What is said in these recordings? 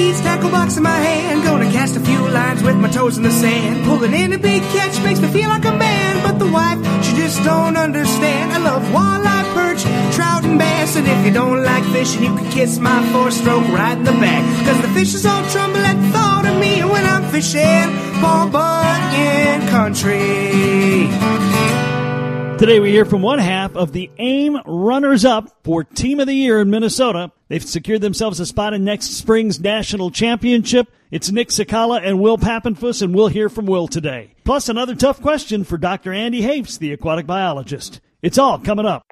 Tackle box in my hand. Gonna cast a few lines with my toes in the sand. Pulling in a big catch makes me feel like a man. But the wife, she just don't understand. I love walleye, perch, trout, and bass. And if you don't like fishing, you can kiss my four stroke right in the back. Cause the fishes all tremble at the thought of me when I'm fishing. Paul Bunyan country. Today we hear from one half of the AIM runners-up for Team of the Year in Minnesota. They've secured themselves a spot in next spring's national championship. It's Nick Sakala and Will Pappenfuss, and we'll hear from Will today. Plus another tough question for Dr. Andy Hafs, the aquatic biologist. It's all coming up.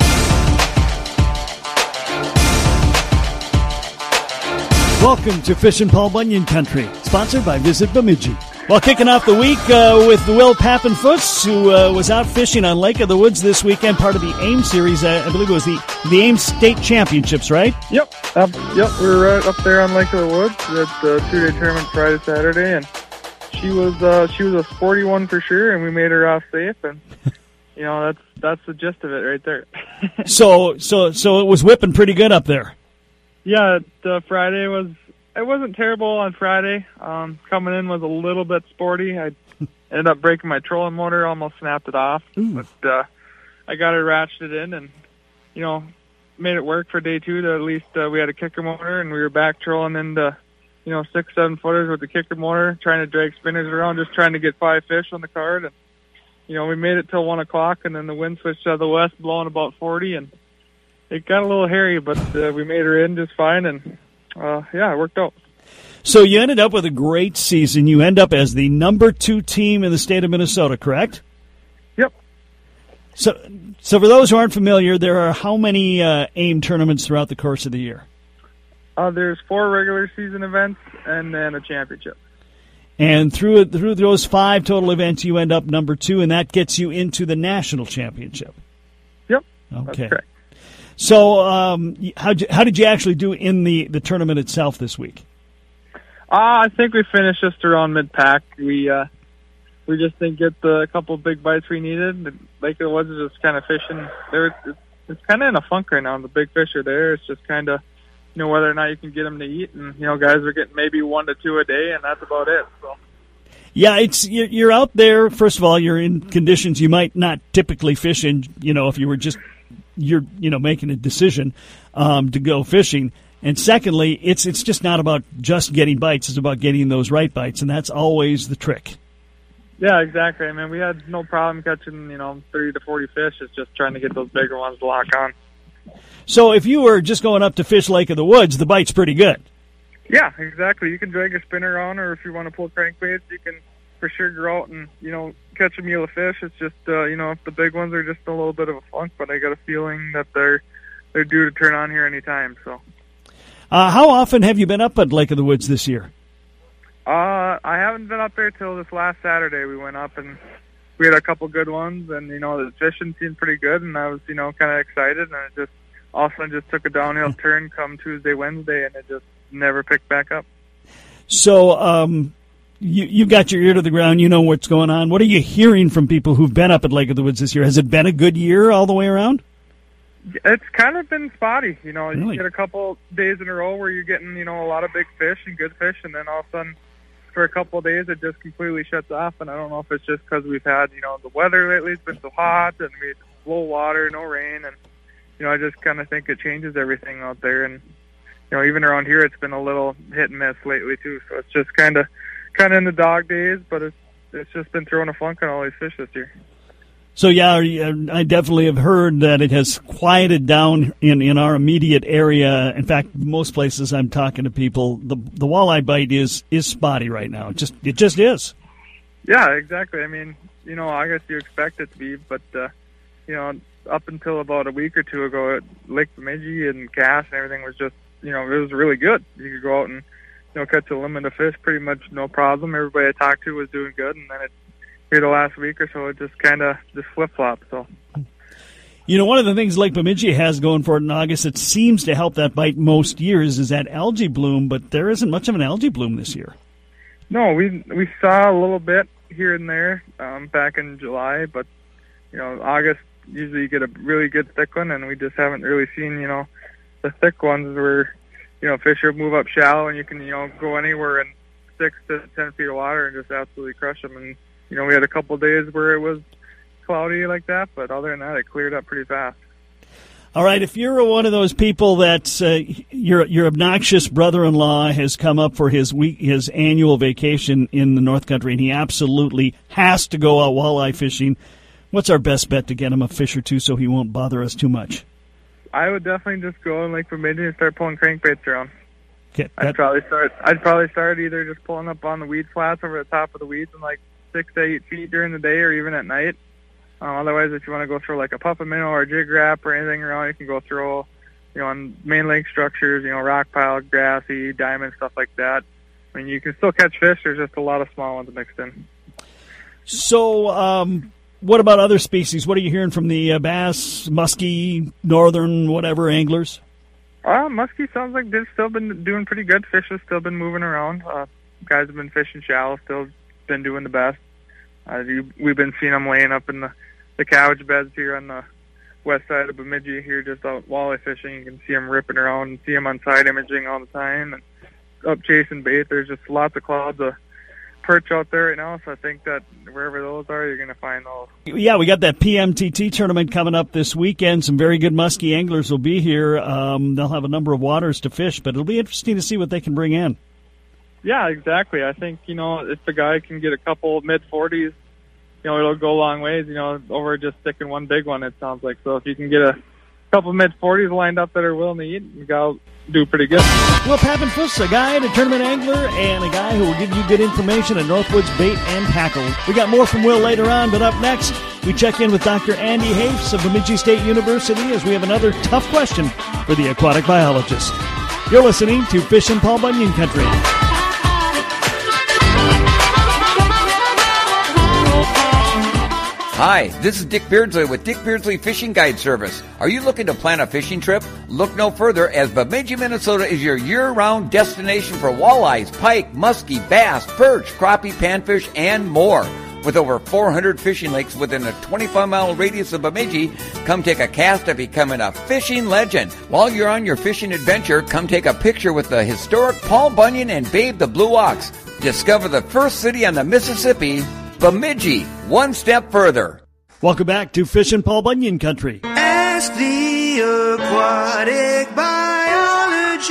Welcome to Fish and Paul Bunyan Country, sponsored by Visit Bemidji. Well, kicking off the week uh, with Will Pappenfuss, who uh, was out fishing on Lake of the Woods this weekend, part of the AIM series. Uh, I believe it was the the AIM State Championships, right? Yep, um, yep. We were right up there on Lake of the Woods at the two day tournament Friday, Saturday, and she was uh, she was a sporty one for sure, and we made her off safe, and you know that's that's the gist of it right there. so so so it was whipping pretty good up there. Yeah, the Friday was it wasn't terrible on Friday. Um, coming in was a little bit sporty. I ended up breaking my trolling motor, almost snapped it off, Ooh. but uh, I got it ratcheted in and you know made it work for day two. To at least uh, we had a kicker motor and we were back trolling into you know six seven footers with the kicker motor, trying to drag spinners around, just trying to get five fish on the card and. You know, we made it till one o'clock, and then the wind switched out of the west, blowing about forty, and it got a little hairy, but uh, we made her in just fine, and uh, yeah, it worked out. So you ended up with a great season. You end up as the number two team in the state of Minnesota, correct? Yep. So, so for those who aren't familiar, there are how many uh, AIM tournaments throughout the course of the year? Uh, there's four regular season events and then a championship. And through through those five total events, you end up number two, and that gets you into the national championship. Yep. Okay. So, um, how how did you actually do in the, the tournament itself this week? Uh, I think we finished just around mid pack. We uh, we just didn't get the couple big bites we needed. Of Woods is just kind of fishing. There, it's, it's kind of in a funk right now. The big fish are there. It's just kind of you know whether or not you can get them to eat, and you know guys are getting maybe one to two a day, and that's about it. So. Yeah, it's you're out there. First of all, you're in conditions you might not typically fish in. You know, if you were just you're you know making a decision um, to go fishing. And secondly, it's it's just not about just getting bites; it's about getting those right bites, and that's always the trick. Yeah, exactly. I mean, we had no problem catching you know thirty to forty fish. It's just trying to get those bigger ones to lock on. So if you were just going up to fish Lake of the Woods, the bite's pretty good. Yeah, exactly. You can drag a spinner on, or if you want to pull crankbaits, you can for sure go out and you know catch a meal of fish. It's just uh, you know if the big ones are just a little bit of a funk, but I got a feeling that they're they're due to turn on here anytime. So. Uh, how often have you been up at Lake of the Woods this year? Uh, I haven't been up there till this last Saturday. We went up and we had a couple good ones, and you know the fishing seemed pretty good, and I was you know kind of excited, and it just all of a sudden just took a downhill turn come Tuesday, Wednesday, and it just never picked back up. So, um, you you've got your ear to the ground. You know what's going on. What are you hearing from people who've been up at Lake of the Woods this year? Has it been a good year all the way around? It's kind of been spotty. You know, Really? you get a couple days in a row where you're getting you know a lot of big fish and good fish, and then all of a sudden. For a couple of days, it just completely shuts off, and I don't know if it's just because we've had, you know, the weather lately has been so hot, and we low water, no rain, and you know, I just kind of think it changes everything out there. And you know, even around here, it's been a little hit and miss lately too. So it's just kind of, kind of in the dog days, but it's it's just been throwing a funk on all these fish this year. So yeah, I definitely have heard that it has quieted down in, in our immediate area. In fact, most places I'm talking to people, the the walleye bite is is spotty right now. It just it just is. Yeah, exactly. I mean, you know, I guess you expect it to be, but uh, you know, up until about a week or two ago, Lake Bemidji and Cass and everything was just, you know, it was really good. You could go out and you know catch a limit of fish pretty much no problem. Everybody I talked to was doing good, and then it here the last week or so, it just kind of just flip flopped. So. You know, one of the things Lake Bemidji has going for it in August, it seems to help that bite most years, is that algae bloom, but there isn't much of an algae bloom this year. No, we we saw a little bit here and there um, back in July, but you know, August usually you get a really good thick one, and we just haven't really seen you know the thick ones where you know, fish will move up shallow, and you can, you know, go anywhere in six to ten feet of water and just absolutely crush them. And you know, we had a couple of days where it was cloudy like that, but other than that, it cleared up pretty fast. All right, if you're one of those people that uh, your your obnoxious brother-in-law has come up for his week his annual vacation in the North Country, and he absolutely has to go out walleye fishing, what's our best bet to get him a fish or two so he won't bother us too much? I would definitely just go in Lake Bemidji and start pulling crankbaits around. Okay, I'd probably start. I'd probably start either just pulling up on the weed flats over the top of the weeds in like six to eight feet during the day, or even at night. Um, otherwise, if you want to go throw like a puppet minnow or a jig wrap or anything around, you can go throw, you know, on main lake structures, you know, rock pile, grassy, diamond stuff like that. I mean, you can still catch fish. There's just a lot of small ones mixed in. So, um, what about other species? What are you hearing from the uh, bass, muskie, northern, whatever anglers? Uh, muskie sounds like they've still been doing pretty good. Fish have still been moving around. Uh, guys have been fishing shallow, still been doing the best. Uh, you, we've been seeing them laying up in the, the couch beds here on the west side of Bemidji here, just out walleye fishing. You can see them ripping around and see them on side imaging all the time and up chasing bait. There's just lots of clouds of perch out there right now, so I think that wherever those are, you're going to find those. Yeah, we got that PMTT tournament coming up this weekend. Some very good muskie anglers will be here. Um, they'll have a number of waters to fish, but it'll be interesting to see what they can bring in. Yeah, exactly. I think you know if the guy can get a couple mid forties, you know it'll go a long ways. You know over just sticking one big one. It sounds like so if you can get a couple mid forties lined up that are willing to eat, you got do pretty good. Well, Pappenfuss, a guide, a tournament angler, and a guy who will give you good information at Northwoods Bait and Tackle. We got more from Will later on, but up next, we check in with Dr. Andy Hafs of Bemidji State University as we have another tough question for the aquatic biologist. You're listening to Fish and Paul Bunyan Country. Hi, this is Dick Beardsley with Dick Beardsley Fishing Guide Service. Are you looking to plan a fishing trip? Look no further as Bemidji, Minnesota is your year-round destination for walleyes, pike, muskie, bass, perch, crappie, panfish, and more. With over 400 fishing lakes within a 25 mile radius of Bemidji, come take a cast at becoming a fishing legend. While you're on your fishing adventure, come take a picture with the historic Paul Bunyan and Babe the Blue Ox. Discover the first city on the Mississippi, Bemidji, one step further. Welcome back to Fish and Paul Bunyan Country. Ask the aquatic biologist.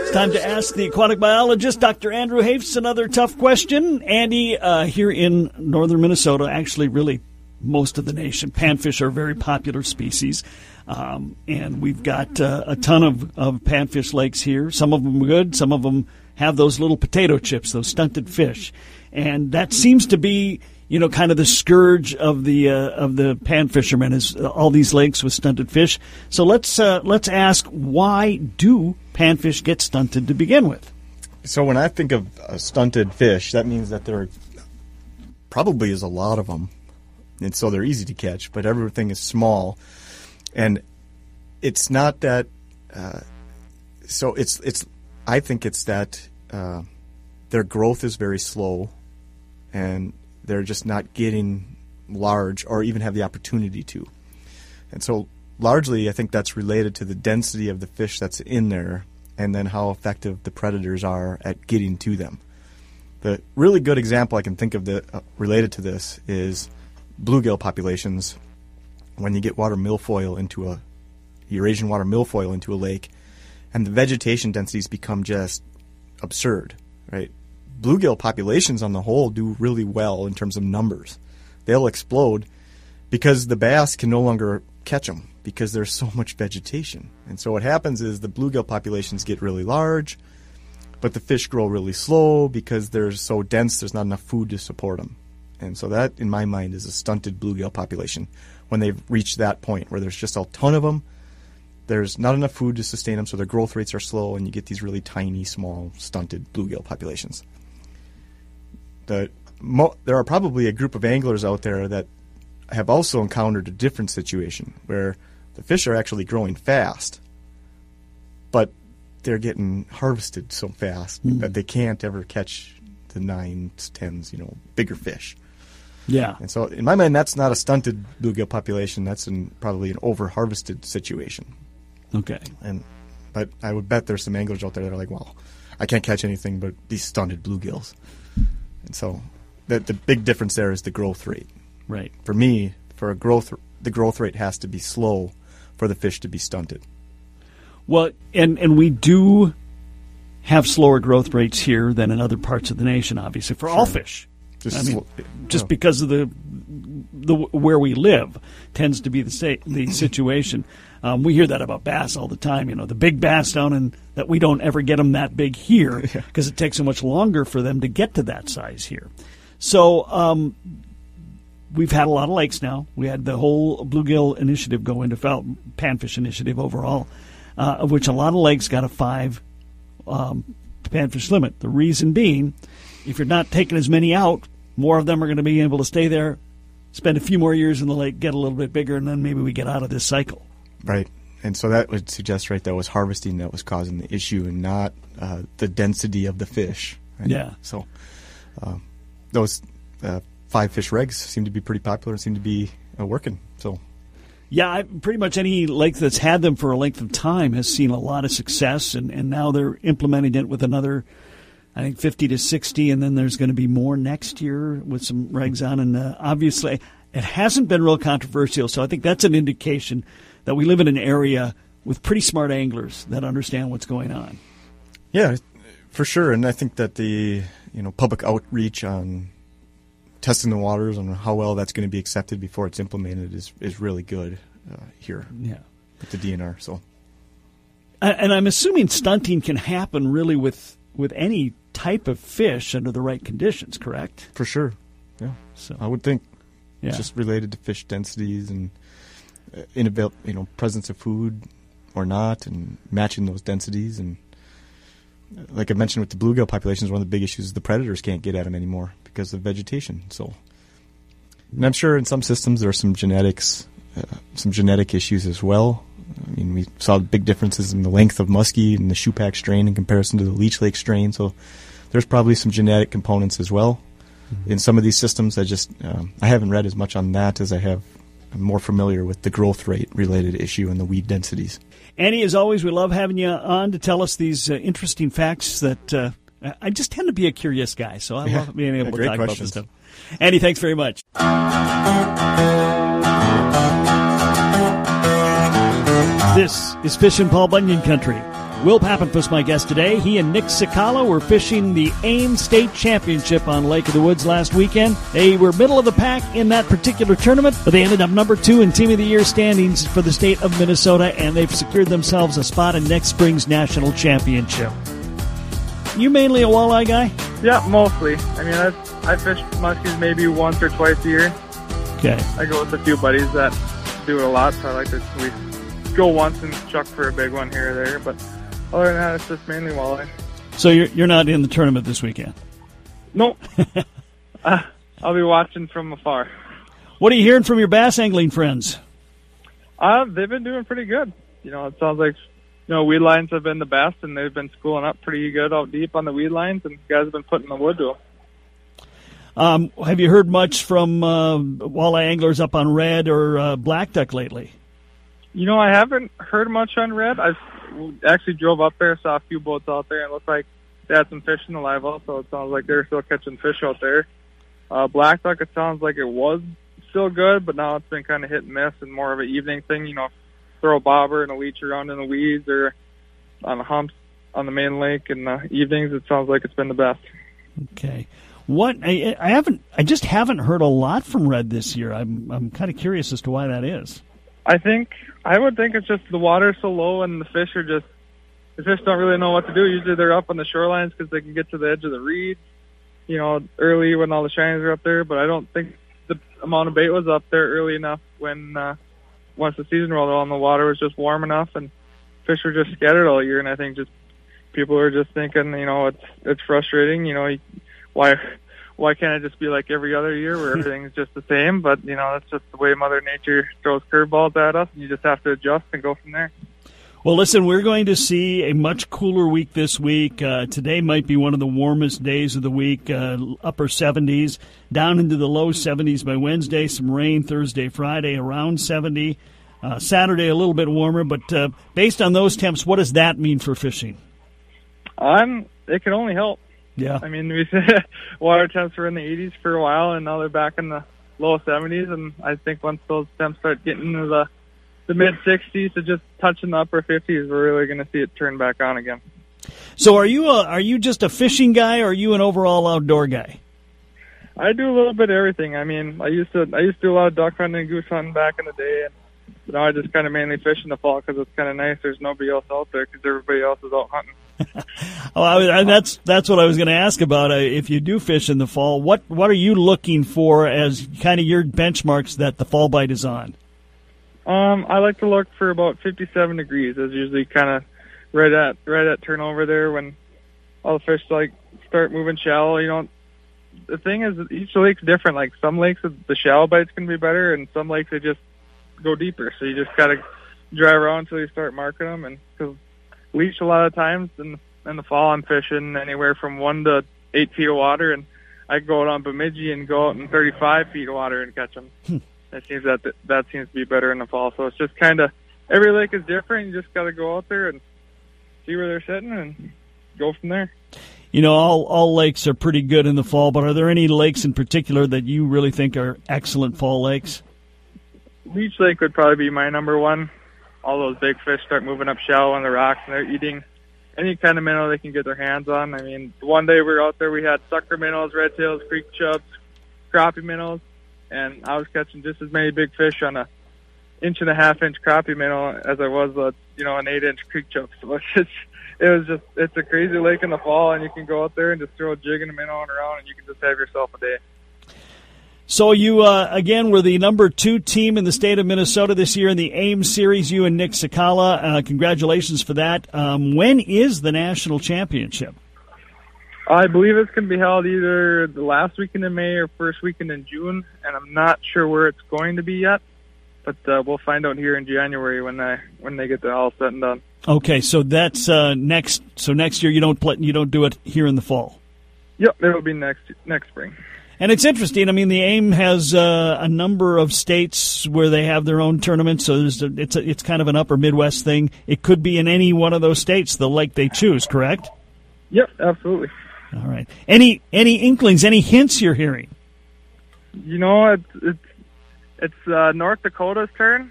It's time to ask the aquatic biologist, Dr. Andrew Hafs, another tough question. Andy, uh, here in northern Minnesota, actually, really most of the nation, panfish are a very popular species. Um, and we've got uh, a ton of, of panfish lakes here. Some of them are good, some of them have those little potato chips, those stunted fish. And that seems to be you know, kind of the scourge of the uh, of the pan fishermen is all these lakes with stunted fish. So let's uh, let's ask why do panfish get stunted to begin with? So when I think of a stunted fish, that means that there probably is a lot of them, and so they're easy to catch. But everything is small, and it's not that. Uh, so it's it's. I think it's that uh, their growth is very slow, and they're just not getting large or even have the opportunity to. And so largely I think that's related to the density of the fish that's in there and then how effective the predators are at getting to them. The really good example I can think of that uh, related to this is bluegill populations. When you get water milfoil into a Eurasian water milfoil into a lake, and the vegetation densities become just absurd, right? Bluegill populations on the whole do really well in terms of numbers. They'll explode because the bass can no longer catch them because there's so much vegetation. And so what happens is the bluegill populations get really large, but the fish grow really slow because they're so dense there's not enough food to support them. And so that, in my mind, is a stunted bluegill population when they've reached that point where there's just a ton of them. There's not enough food to sustain them, so their growth rates are slow, and you get these really tiny, small, stunted bluegill populations. The mo- there are probably a group of anglers out there that have also encountered a different situation where the fish are actually growing fast, but they're getting harvested so fast hmm. that they can't ever catch the nines, tens, you know, bigger fish. Yeah. And so, in my mind, that's not a stunted bluegill population. That's in probably an over harvested situation. Okay. And But I would bet there's some anglers out there that are like, well, I can't catch anything but these stunted bluegills. And so the, the big difference there is the growth rate. Right. For me, for a growth, the growth rate has to be slow for the fish to be stunted. Well, and and we do have slower growth rates here than in other parts of the nation, obviously for all fish. Just I mean, sl- just because of the the where we live tends to be the sa- the situation. Um, we hear that about bass all the time. You know, the big bass down in that we don't ever get them that big here because it takes so much longer for them to get to that size here. So um, we've had a lot of lakes now. We had the whole bluegill initiative go into panfish initiative overall, uh, of which a lot of lakes got a five um, panfish limit. The reason being, if you're not taking as many out, more of them are going to be able to stay there, spend a few more years in the lake, get a little bit bigger, and then maybe we get out of this cycle. Right. And so that would suggest, right, that was harvesting that was causing the issue and not uh, the density of the fish. right? Yeah. So uh, those uh, five fish regs seem to be pretty popular and seem to be uh, working. So Yeah, I, pretty much any lake that's had them for a length of time has seen a lot of success, and, and now they're implementing it with another, I think, 50 to 60, and then there's going to be more next year with some regs on. And uh, obviously, it hasn't been real controversial, so I think that's an indication that we live in an area with pretty smart anglers that understand what's going on. Yeah, for sure. And I think that the you know public outreach on testing the waters and how well that's going to be accepted before it's implemented is is really good uh, here Yeah. with the DNR. So And and I'm assuming stunting can happen really with with any type of fish under the right conditions, correct? for sure, yeah, So I would think yeah. just related to fish densities and uh, inabil- you know presence of food or not, and matching those densities and. uh, Like I mentioned with the bluegill populations, one of the big issues is the predators can't get at them anymore because of vegetation. So, and I'm sure in some systems there are some genetics, uh, some genetic issues as well. I mean, we saw big differences in the length of muskie and the shoepack strain in comparison to the Leech Lake strain. So, there's probably some genetic components as well in some of these systems. I just um, I haven't read as much on that as I have. I'm more familiar with the growth rate related issue and the weed densities. Andy, as always, we love having you on to tell us these uh, interesting facts that uh, I just tend to be a curious guy, so I Yeah. love being able to talk about this stuff. Andy, thanks very much. This is Fish and Paul Bunyan Country. Will Pappenfuss, my guest today. He and Nick Cicala were fishing the AIM State Championship on Lake of the Woods last weekend. They were middle of the pack in that particular tournament, but they ended up number two in Team of the Year standings for the state of Minnesota, and they've secured themselves a spot in next spring's national championship. You mainly a walleye guy? Yeah, mostly. I mean, I I fish muskies maybe once or twice a year. Okay. I go with a few buddies that do it a lot, so I like to we go once and chuck for a big one here or there. But other than that, it's just mainly walleye. So you're, you're not in the tournament this weekend. Nope. uh, I'll be watching from afar. What are you hearing from your bass angling friends? Uh, they've been doing pretty good. You know, it sounds like you know weed lines have been the best, and they've been schooling up pretty good out deep on the weed lines, and guys have been putting the wood to them. Um, have you heard much from uh, walleye anglers up on red or uh, black duck lately? You know, I haven't heard much on red. I actually drove up there, saw a few boats out there, and it looked like they had some fish in the live well, so it sounds like they're still catching fish out there. Uh, black duck, it sounds like it was still good, but now it's been kind of hit and miss and more of an evening thing. You know, throw a bobber and a leech around in the weeds or on the humps on the main lake in the evenings. It sounds like it's been the best. Okay. What I, I haven't, I just haven't heard a lot from red this year. I'm, I'm kind of curious as to why that is. I think I would think it's just the water's so low and the fish are just the fish don't really know what to do. Usually they're up on the shorelines because they can get to the edge of the reeds, you know, early when all the shinies are up there. But I don't think the amount of bait was up there early enough when uh, once the season rolled on, the water was just warm enough and fish were just scattered all year. And I think just people are just thinking, you know, it's it's frustrating. You know, why why can't it just be like every other year where everything's just the same? But you know, that's just the way Mother Nature throws curveballs at us, and you just have to adjust and go from there. Well, listen, we're going to see a much cooler week this week. Uh, today might be one of the warmest days of the week, uh, upper 70s, down into the low 70s by Wednesday, some rain Thursday, Friday, around 70. Uh, Saturday a little bit warmer, but uh, based on those temps, what does that mean for fishing? I'm. It can only help. Yeah. I mean, we water temps were in the 80s for a while, and now they're back in the low 70s. And I think once those temps start getting into the the mid 60s to just touching the upper 50s, we're really going to see it turn back on again. So, are you a, are you just a fishing guy, or are you an overall outdoor guy? I do a little bit of everything. I mean, I used to I used to do a lot of duck hunting and goose hunting back in the day, and now I just kind of mainly fish in the fall because it's kind of nice. There's nobody else out there because everybody else is out hunting. oh, I, that's that's what I was going to ask about. Uh, if you do fish in the fall, what what are you looking for as kind of your benchmarks that the fall bite is on? Um, I like to look for about 57 degrees. Is usually kind of right at right at turnover there when all the fish like start moving shallow. You know, the thing is each lake's different. Like some lakes the shallow bites can be better, and some lakes they just go deeper. So you just gotta drive around until you start marking them. And because leech a lot of times in in the fall I'm fishing anywhere from one to eight feet of water, and I go out on Bemidji and go out in 35 feet of water and catch them. Hmm. That seems that that seems to be better in the fall. So it's just kind of every lake is different. You just got to go out there and see where they're sitting and go from there. You know, all all lakes are pretty good in the fall, but are there any lakes in particular that you really think are excellent fall lakes? Leech Lake would probably be my number one. All those big fish start moving up shallow on the rocks, and they're eating any kind of minnow they can get their hands on. I mean, one day we were out there, we had sucker minnows, red tails, creek chubs, crappie minnows, and I was catching just as many big fish on a inch and a half inch crappie minnow as I was, a, you know, an eight inch creek chub. So it's just, it was just, it's a crazy lake in the fall, and you can go out there and just throw a jig and a minnow around, and you can just have yourself a day. So you uh, again were the number two team in the state of Minnesota this year in the AIM Series. You and Nick Sakala, uh, congratulations for that. Um, when is the national championship? I believe it's going to be held either the last weekend in May or first weekend in June, and I'm not sure where it's going to be yet. But uh, we'll find out here in January when I when they get the all set and done. Okay, so that's uh, next. So next year you don't play, you don't do it here in the fall. Yep, it'll be next next spring. And it's interesting. I mean, the AIM has uh, a number of states where they have their own tournaments, so there's a, it's a, it's kind of an upper Midwest thing. It could be in any one of those states, the lake they choose. Correct? Yep, absolutely. All right. Any any inklings? Any hints you're hearing? You know, it's it's it's uh, North Dakota's turn.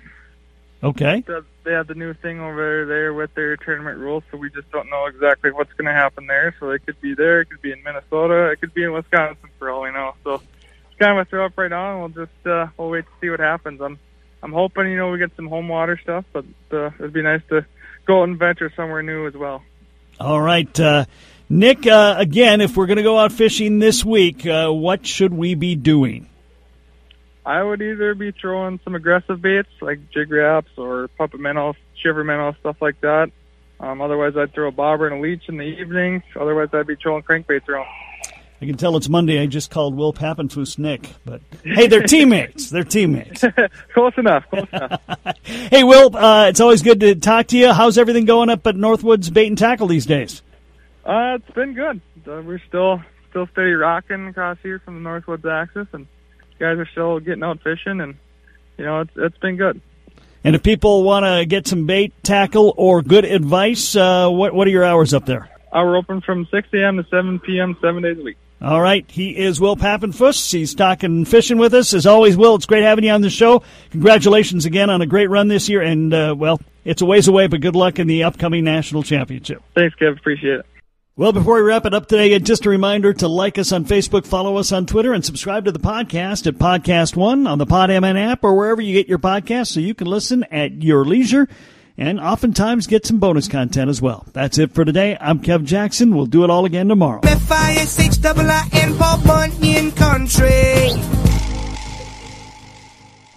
Okay. The, they have the new thing over there with their tournament rules, so we just don't know exactly what's going to happen there. So it could be there, it could be in Minnesota, it could be in Wisconsin for all we know. So it's kind of a throw up right now, and we'll just uh, we'll wait to see what happens. I'm I'm hoping you know we get some home water stuff, but uh, it'd be nice to go and venture somewhere new as well. All right, uh, Nick. Uh, again, if we're going to go out fishing this week, uh, what should we be doing? I would either be throwing some aggressive baits like jig wraps or puppet minnows, shiver minnows, stuff like that. Um, otherwise, I'd throw a bobber and a leech in the evenings. Otherwise, I'd be throwing crankbaits around. I can tell it's Monday. I just called Will Pappenfuss Nick, but hey, they're teammates. They're teammates. close enough. Close enough. hey, Will, uh, it's always good to talk to you. How's everything going up at Northwoods Bait and Tackle these days? Uh, it's been good. Uh, we're still still steady rocking across here from the Northwoods axis, and guys are still getting out fishing, and you know it's it's been good. And if people want to get some bait, tackle, or good advice, uh, what what are your hours up there? Uh, we're open from 6 a.m. to 7 p.m. seven days a week. All right. He is Will Pappenfuss. He's talking fishing with us. As always, Will, it's great having you on the show. Congratulations again on a great run this year. And, uh, well, it's a ways away, but good luck in the upcoming national championship. Thanks, Kev. Appreciate it. Well, before we wrap it up today, just a reminder to like us on Facebook, follow us on Twitter, and subscribe to the podcast at Podcast One on the PodMN app or wherever you get your podcasts so you can listen at your leisure and oftentimes get some bonus content as well. That's it for today. I'm Kev Jackson. We'll do it all again tomorrow. F-I-S-H-I-I-N Paul Bunyan Country